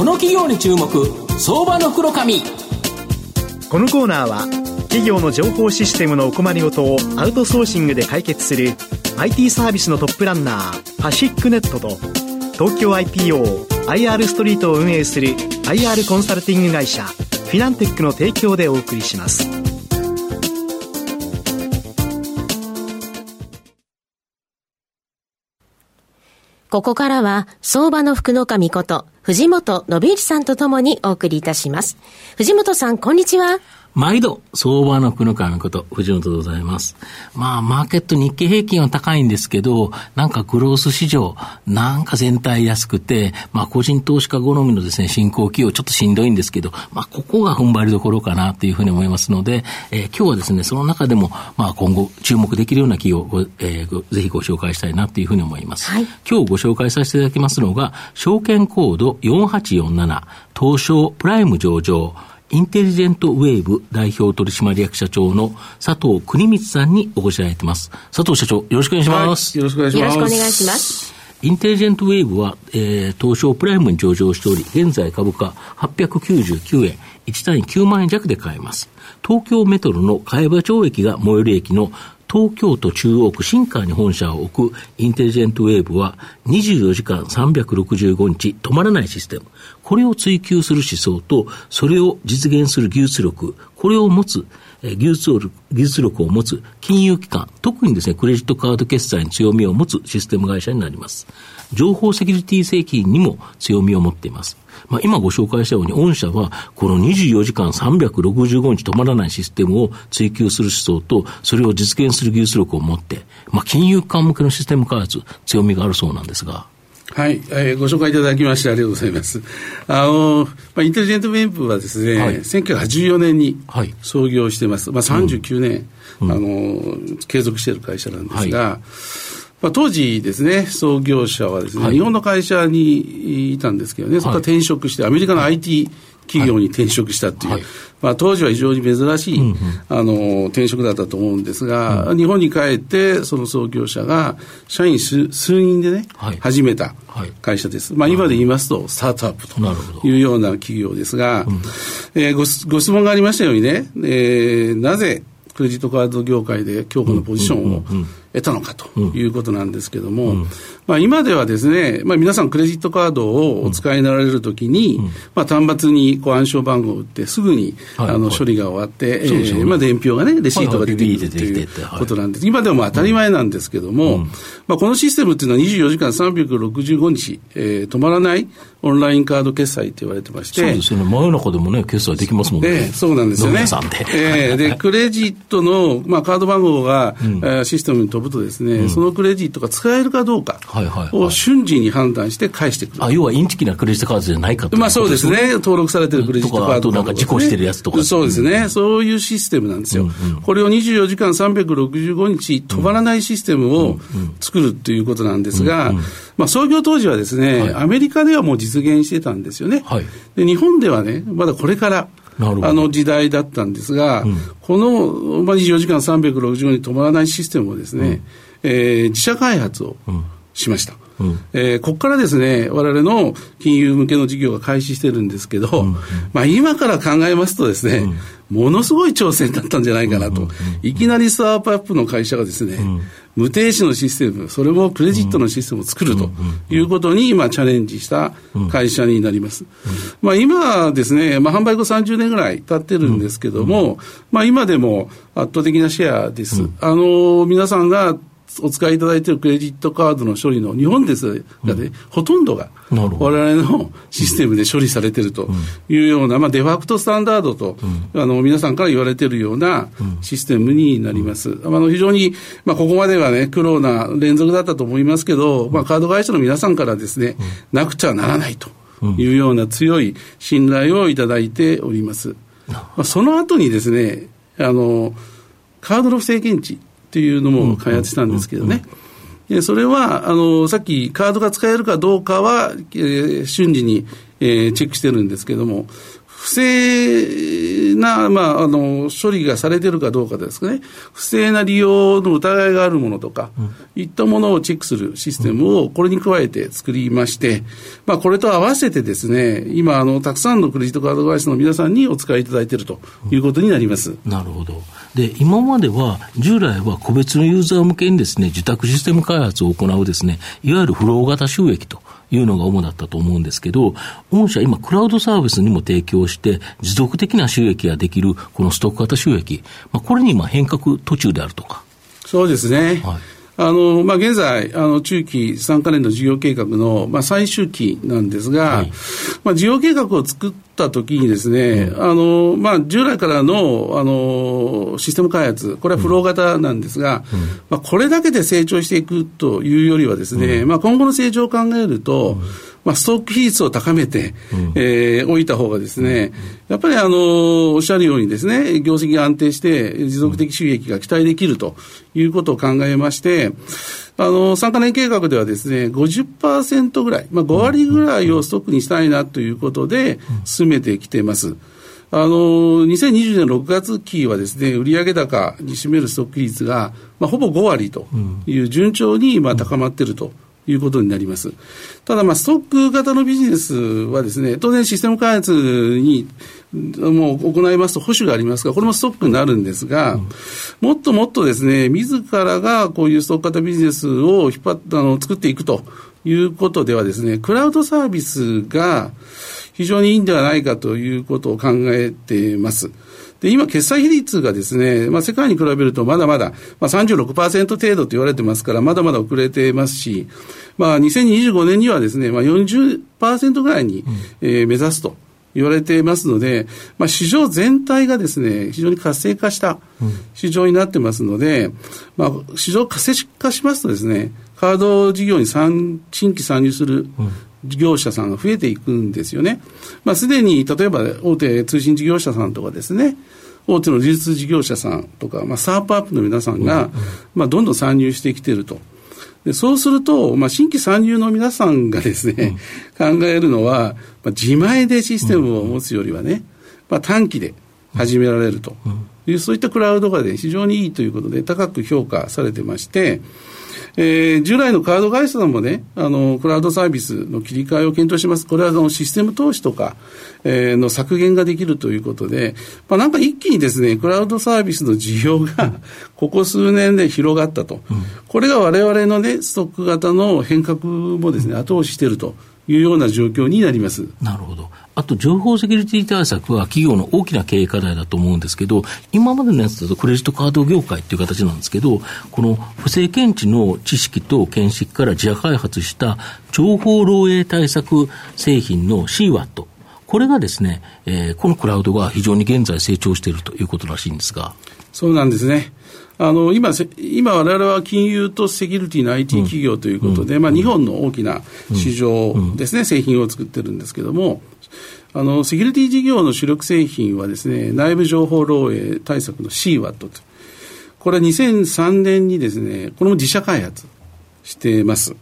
この企業に注目相場の袋紙このコーナーは企業の情報システムのお困りごとをアウトソーシングで解決する IT サービスのトップランナーパシックネットと東京 IPOIR ストリートを運営する IR コンサルティング会社フィナンテックの提供でお送りします。ここからは相場の福の神こと藤本信之さんとともにお送りいたします。藤本さんこんにちは。毎度、相場の福の神こと、藤本でございます。まあ、マーケット日経平均は高いんですけど、なんかグロース市場、なんか全体安くて、まあ、個人投資家好みのですね、進行企業、ちょっとしんどいんですけど、まあ、ここが踏ん張りどころかなというふうに思いますので、えー、今日はですね、その中でも、まあ、今後注目できるような企業を、えー、ぜひご紹介したいなというふうに思います。はい、今日ご紹介させていただきますのが、証券コード4847、東証プライム上場、インテリジェントウェーブ代表取締役社長の佐藤国光さんにお越しいただいてます。佐藤社長、よろしくお願いします。はい、よろしくお願いします。よろしくお願いします。インテリジェントウェーブは、えー、東証プライムに上場しており、現在株価899円、1単位9万円弱で買えます。東京メトロの茅場町駅が最寄り駅の東京都中央区新川に本社を置くインテリジェントウェーブは24時間365日止まらないシステム。これを追求する思想と、それを実現する技術力、これを持つ、技術技術力を持つ金融機関、特にですね、クレジットカード決済に強みを持つシステム会社になります。情報セキュリティ製品にも強みを持っています。まあ、今ご紹介したように、御社はこの24時間365日止まらないシステムを追求する思想と、それを実現する技術力を持って、まあ、金融機関向けのシステム開発、強みがあるそうなんですが。はい、えー、ご紹介いただきましてありがとうございます。あの、まあ、インテリジェントウェーブはですね、はい、1984年に創業してます。まあ、39年、うん、あの、継続している会社なんですが、はい。まあ、当時ですね、創業者はですね、はい、日本の会社にいたんですけどね、そこから転職して、アメリカの IT 企業に転職したっていう、はい、まあ、当時は非常に珍しい、うんうん、あの転職だったと思うんですが、うん、日本に帰って、その創業者が社員数人でね、はい、始めた会社です。まあ、今で言いますと、スタートアップというような企業ですが、うん、えー、ごご質問がありましたようにね、えー、なぜクレジットカード業界で強固なポジションを得たのかということなんですけども、まあ、今ではですね、まあ、皆さんクレジットカードをお使いになられるときに、まあ、端末にこう暗証番号を打ってすぐに、あの処理が終わって、えまあ、伝票がね、レシートが出てくるということなんです。今でも当たり前なんですけども、まあ、このシステムっていうのは24時間365日、えー、止まらないオンラインカード決済って言われてまして。そうですよね。真夜中でもね、決済できますもんね。そうなんですよね。えー、で、クレジットの、まあ、カード番号が、うん、えー、システムに飛ぶとですね、うん、そのクレジットが使えるかどうかを瞬時に判断して返してくる。あ、要はインチキなクレジットカードじゃないかとまあそうですね。登録されてるクレジットカード、ね、あとなんか事故してるやつとか。そうですね。そういうシステムなんですよ。うんうん、これを24時間365日止まらないシステムを作るっていうことなんですが、うんうんまあ、創業当時はですね、はい、アメリカではもう実現してたんですよね。はい、で日本ではね、まだこれから、あの時代だったんですが、うん、この、まあ、24時間365に止まらないシステムをですね、うん、えー、自社開発をしました。うん、えー、ここからですね、我々の金融向けの事業が開始してるんですけど、うんうん、まあ今から考えますとですね、うん、ものすごい挑戦だったんじゃないかなと。いきなりスタートアップの会社がですね、無停止のシステム、それもクレジットのシステムを作るということに今チャレンジした会社になります。まあ今ですね、まあ販売後30年ぐらい経ってるんですけども、まあ今でも圧倒的なシェアです。あの、皆さんがお使いいただいているクレジットカードの処理の日本ですがね、うん、ほとんどが我々のシステムで処理されているというような、まあ、デファクトスタンダードと、うん、あの皆さんから言われているようなシステムになります。あの非常に、まあ、ここまではね、苦労な連続だったと思いますけど、まあ、カード会社の皆さんからですね、なくちゃならないというような強い信頼をいただいております。まあ、その後にですね、あの、カードの不正検知っていうのも開発したんですけどね。それは、あの、さっきカードが使えるかどうかは、えー、瞬時に、えー、チェックしてるんですけども、不不正な、まあ、あの、処理がされてるかどうかですね、不正な利用の疑いがあるものとか、うん、いったものをチェックするシステムをこれに加えて作りまして、まあ、これと合わせてですね、今、あの、たくさんのクレジットカード会社の皆さんにお使いいただいているということになります。うん、なるほど。で、今までは、従来は個別のユーザー向けにですね、受託システム開発を行うですね、いわゆるフロー型収益というのが主だったと思うんですけど、御社今クラウドサービスにも提供して、持続的な収益ができるこのストック型収益、まあ、これに今変革途中であるとか。そうですね。はいあの、まあ、現在、あの、中期3か年の事業計画の、まあ、最終期なんですが、はい、まあ、事業計画を作ったときにですね、うん、あの、まあ、従来からの、あの、システム開発、これはフロー型なんですが、うん、まあ、これだけで成長していくというよりはですね、うん、まあ、今後の成長を考えると、まあ、ストック比率を高めて、うん、えー、置いた方がですね、やっぱりあの、おっしゃるようにですね、業績が安定して、持続的収益が期待できるということを考えまして、あの、3か年計画ではですね、50%ぐらい、まあ、5割ぐらいをストックにしたいなということで、進めてきています。あの、2020年6月期はですね、売上高に占めるストック比率が、まあ、ほぼ5割という順調に、まあ、高まっていると。いうことになります。ただ、まあ、ストック型のビジネスはですね、当然システム開発にもう行いますと保守がありますが、これもストックになるんですが、もっともっとですね、自らがこういうストック型ビジネスを引っ張っあの作っていくということではですね、クラウドサービスが非常にいいんではないかということを考えています。で、今、決済比率がですね、まあ、世界に比べるとまだまだ、まあ、36%程度と言われてますから、まだまだ遅れてますし、まあ、2025年にはですね、まあ40%ぐらいに、えー、目指すと。言われていますので、まあ、市場全体がですね、非常に活性化した市場になってますので、まあ、市場活性化しますとですね、カード事業に新規参入する事業者さんが増えていくんですよね。まあ、すでに、例えば大手通信事業者さんとかですね、大手の技術事業者さんとか、まあ、スタートアップの皆さんが、まあ、どんどん参入してきていると。でそうすると、まあ、新規参入の皆さんがですね、考えるのは、まあ、自前でシステムを持つよりはね、まあ、短期で始められるという、そういったクラウドが、ね、非常にいいということで、高く評価されてまして、えー、従来のカード会社さんもね、あの、クラウドサービスの切り替えを検討します。これはあのシステム投資とか、えー、の削減ができるということで、まあ、なんか一気にですね、クラウドサービスの需要が ここ数年で広がったと。うん、これが我々のね、ストック型の変革もですね、後押ししていると。いうような状況になります。なるほど。あと、情報セキュリティ対策は企業の大きな経営課題だと思うんですけど、今までのやつだとクレジットカード業界っていう形なんですけど、この不正検知の知識と見識から自社開発した情報漏洩対策製品の CWAT。これがですね、えー、このクラウドが非常に現在成長しているということらしいんですが。そうなんですね。あの今、今、われわれは金融とセキュリティの IT 企業ということで、うん、まあ、日本の大きな市場ですね、うん、製品を作ってるんですけれども、あのセキュリティ事業の主力製品はですね、内部情報漏洩対策の CWAT と。これは2003年にですね、これも自社開発しています。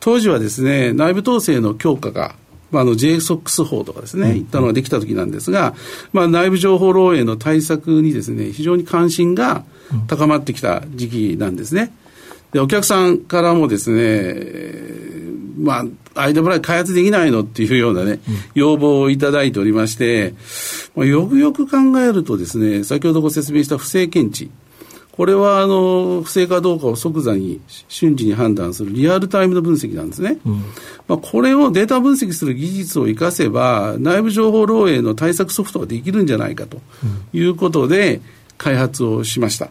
当時はですね、内部統制の強化がまあ、あの JSOX 法とかですね、いったのができた時なんですが、まあ、内部情報漏洩の対策にですね、非常に関心が高まってきた時期なんですね。で、お客さんからもですね、まあ、アイドブライ開発できないのっていうようなね、要望をいただいておりまして、まあ、よくよく考えるとですね、先ほどご説明した不正検知。これはあの不正かどうかを即座に瞬時に判断するリアルタイムの分析なんですね。うん、まあ、これをデータ分析する技術を生かせば、内部情報漏洩の対策ソフトができるんじゃないかということで、開発をしました。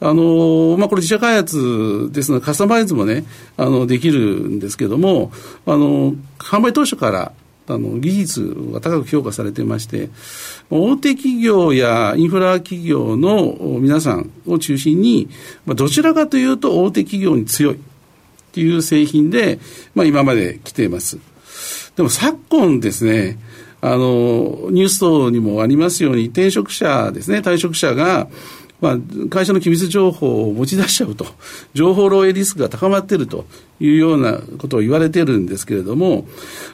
あのまあ、これ自社開発ですので、カスタマイズもね、あの、できるんですけども、あの、販売当初からあの技術が高く評価されてまして、大手企業やインフラ企業の皆さんを中心に、ま、どちらかというと大手企業に強いっていう製品で、まあ、今まで来ています。でも昨今ですね、あの、ニュース等にもありますように、転職者ですね、退職者が、まあ、会社の機密情報を持ち出しちゃうと、情報漏洩リスクが高まっているというようなことを言われているんですけれども、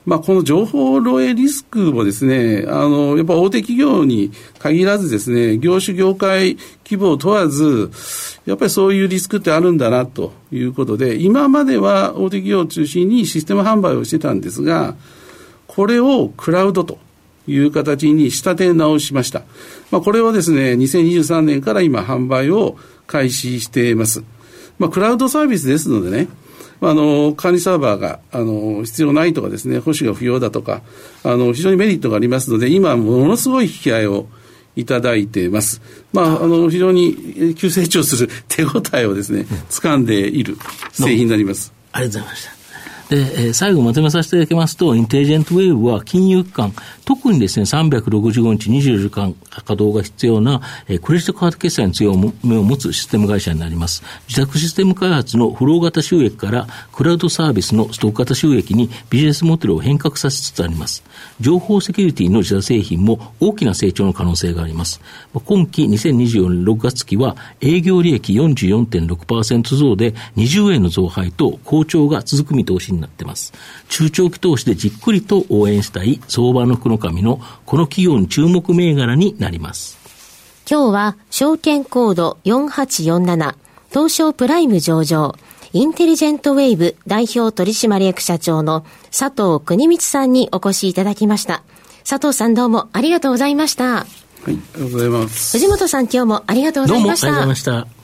まあ、この情報漏洩リスクもですね、あの、やっぱ大手企業に限らずですね、業種業界規模を問わず、やっぱりそういうリスクってあるんだなということで、今までは大手企業を中心にシステム販売をしてたんですが、これをクラウドという形に仕立て直しました。まあ、これをですね、2023年から今販売を開始しています。まあ、クラウドサービスですのでね、あの、管理サーバーが、あの、必要ないとかですね、保守が不要だとか、あの、非常にメリットがありますので、今、ものすごい引き合いをいただいています。まあ、あの、非常に急成長する手応えをですね、掴んでいる製品になります。ありがとうございました。で、え、最後まとめさせていただきますと、インテリジェントウェーブは金融機関、特にですね、365日24時間稼働が必要な、えー、クレジットカード決済に強みを持つシステム会社になります。自宅システム開発のフロー型収益からクラウドサービスのストック型収益にビジネスモデルを変革させつつあります。情報セキュリティの自社製品も大きな成長の可能性があります。今期2024年6月期は営業利益44.6%増で20円の増配と好調が続く見通しになりますっています。中長期投資でじっくりと応援したい相場の福の神のこの企業に注目銘柄になります。今日は証券コード4847東証プライム上場インテリジェントウェーブ代表取締役社長の佐藤国光さんにお越しいただきました。佐藤さんどうもありがとうございました。はい、ありがとうございます。藤本さん今日もありがとうございました。どうもありがとうございました。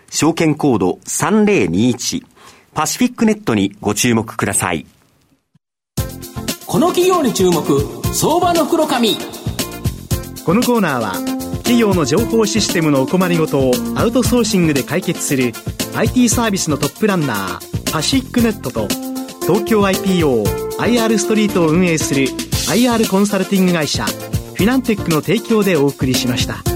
証券コード3021パシフィックネットにご注目ください。この企業に注目、相場の黒髪。このコーナーは、企業の情報システムのお困りごとをアウトソーシングで解決する IT サービスのトップランナー、パシフィックネットと、東京 IPO、IR ストリートを運営する IR コンサルティング会社、フィナンテックの提供でお送りしました。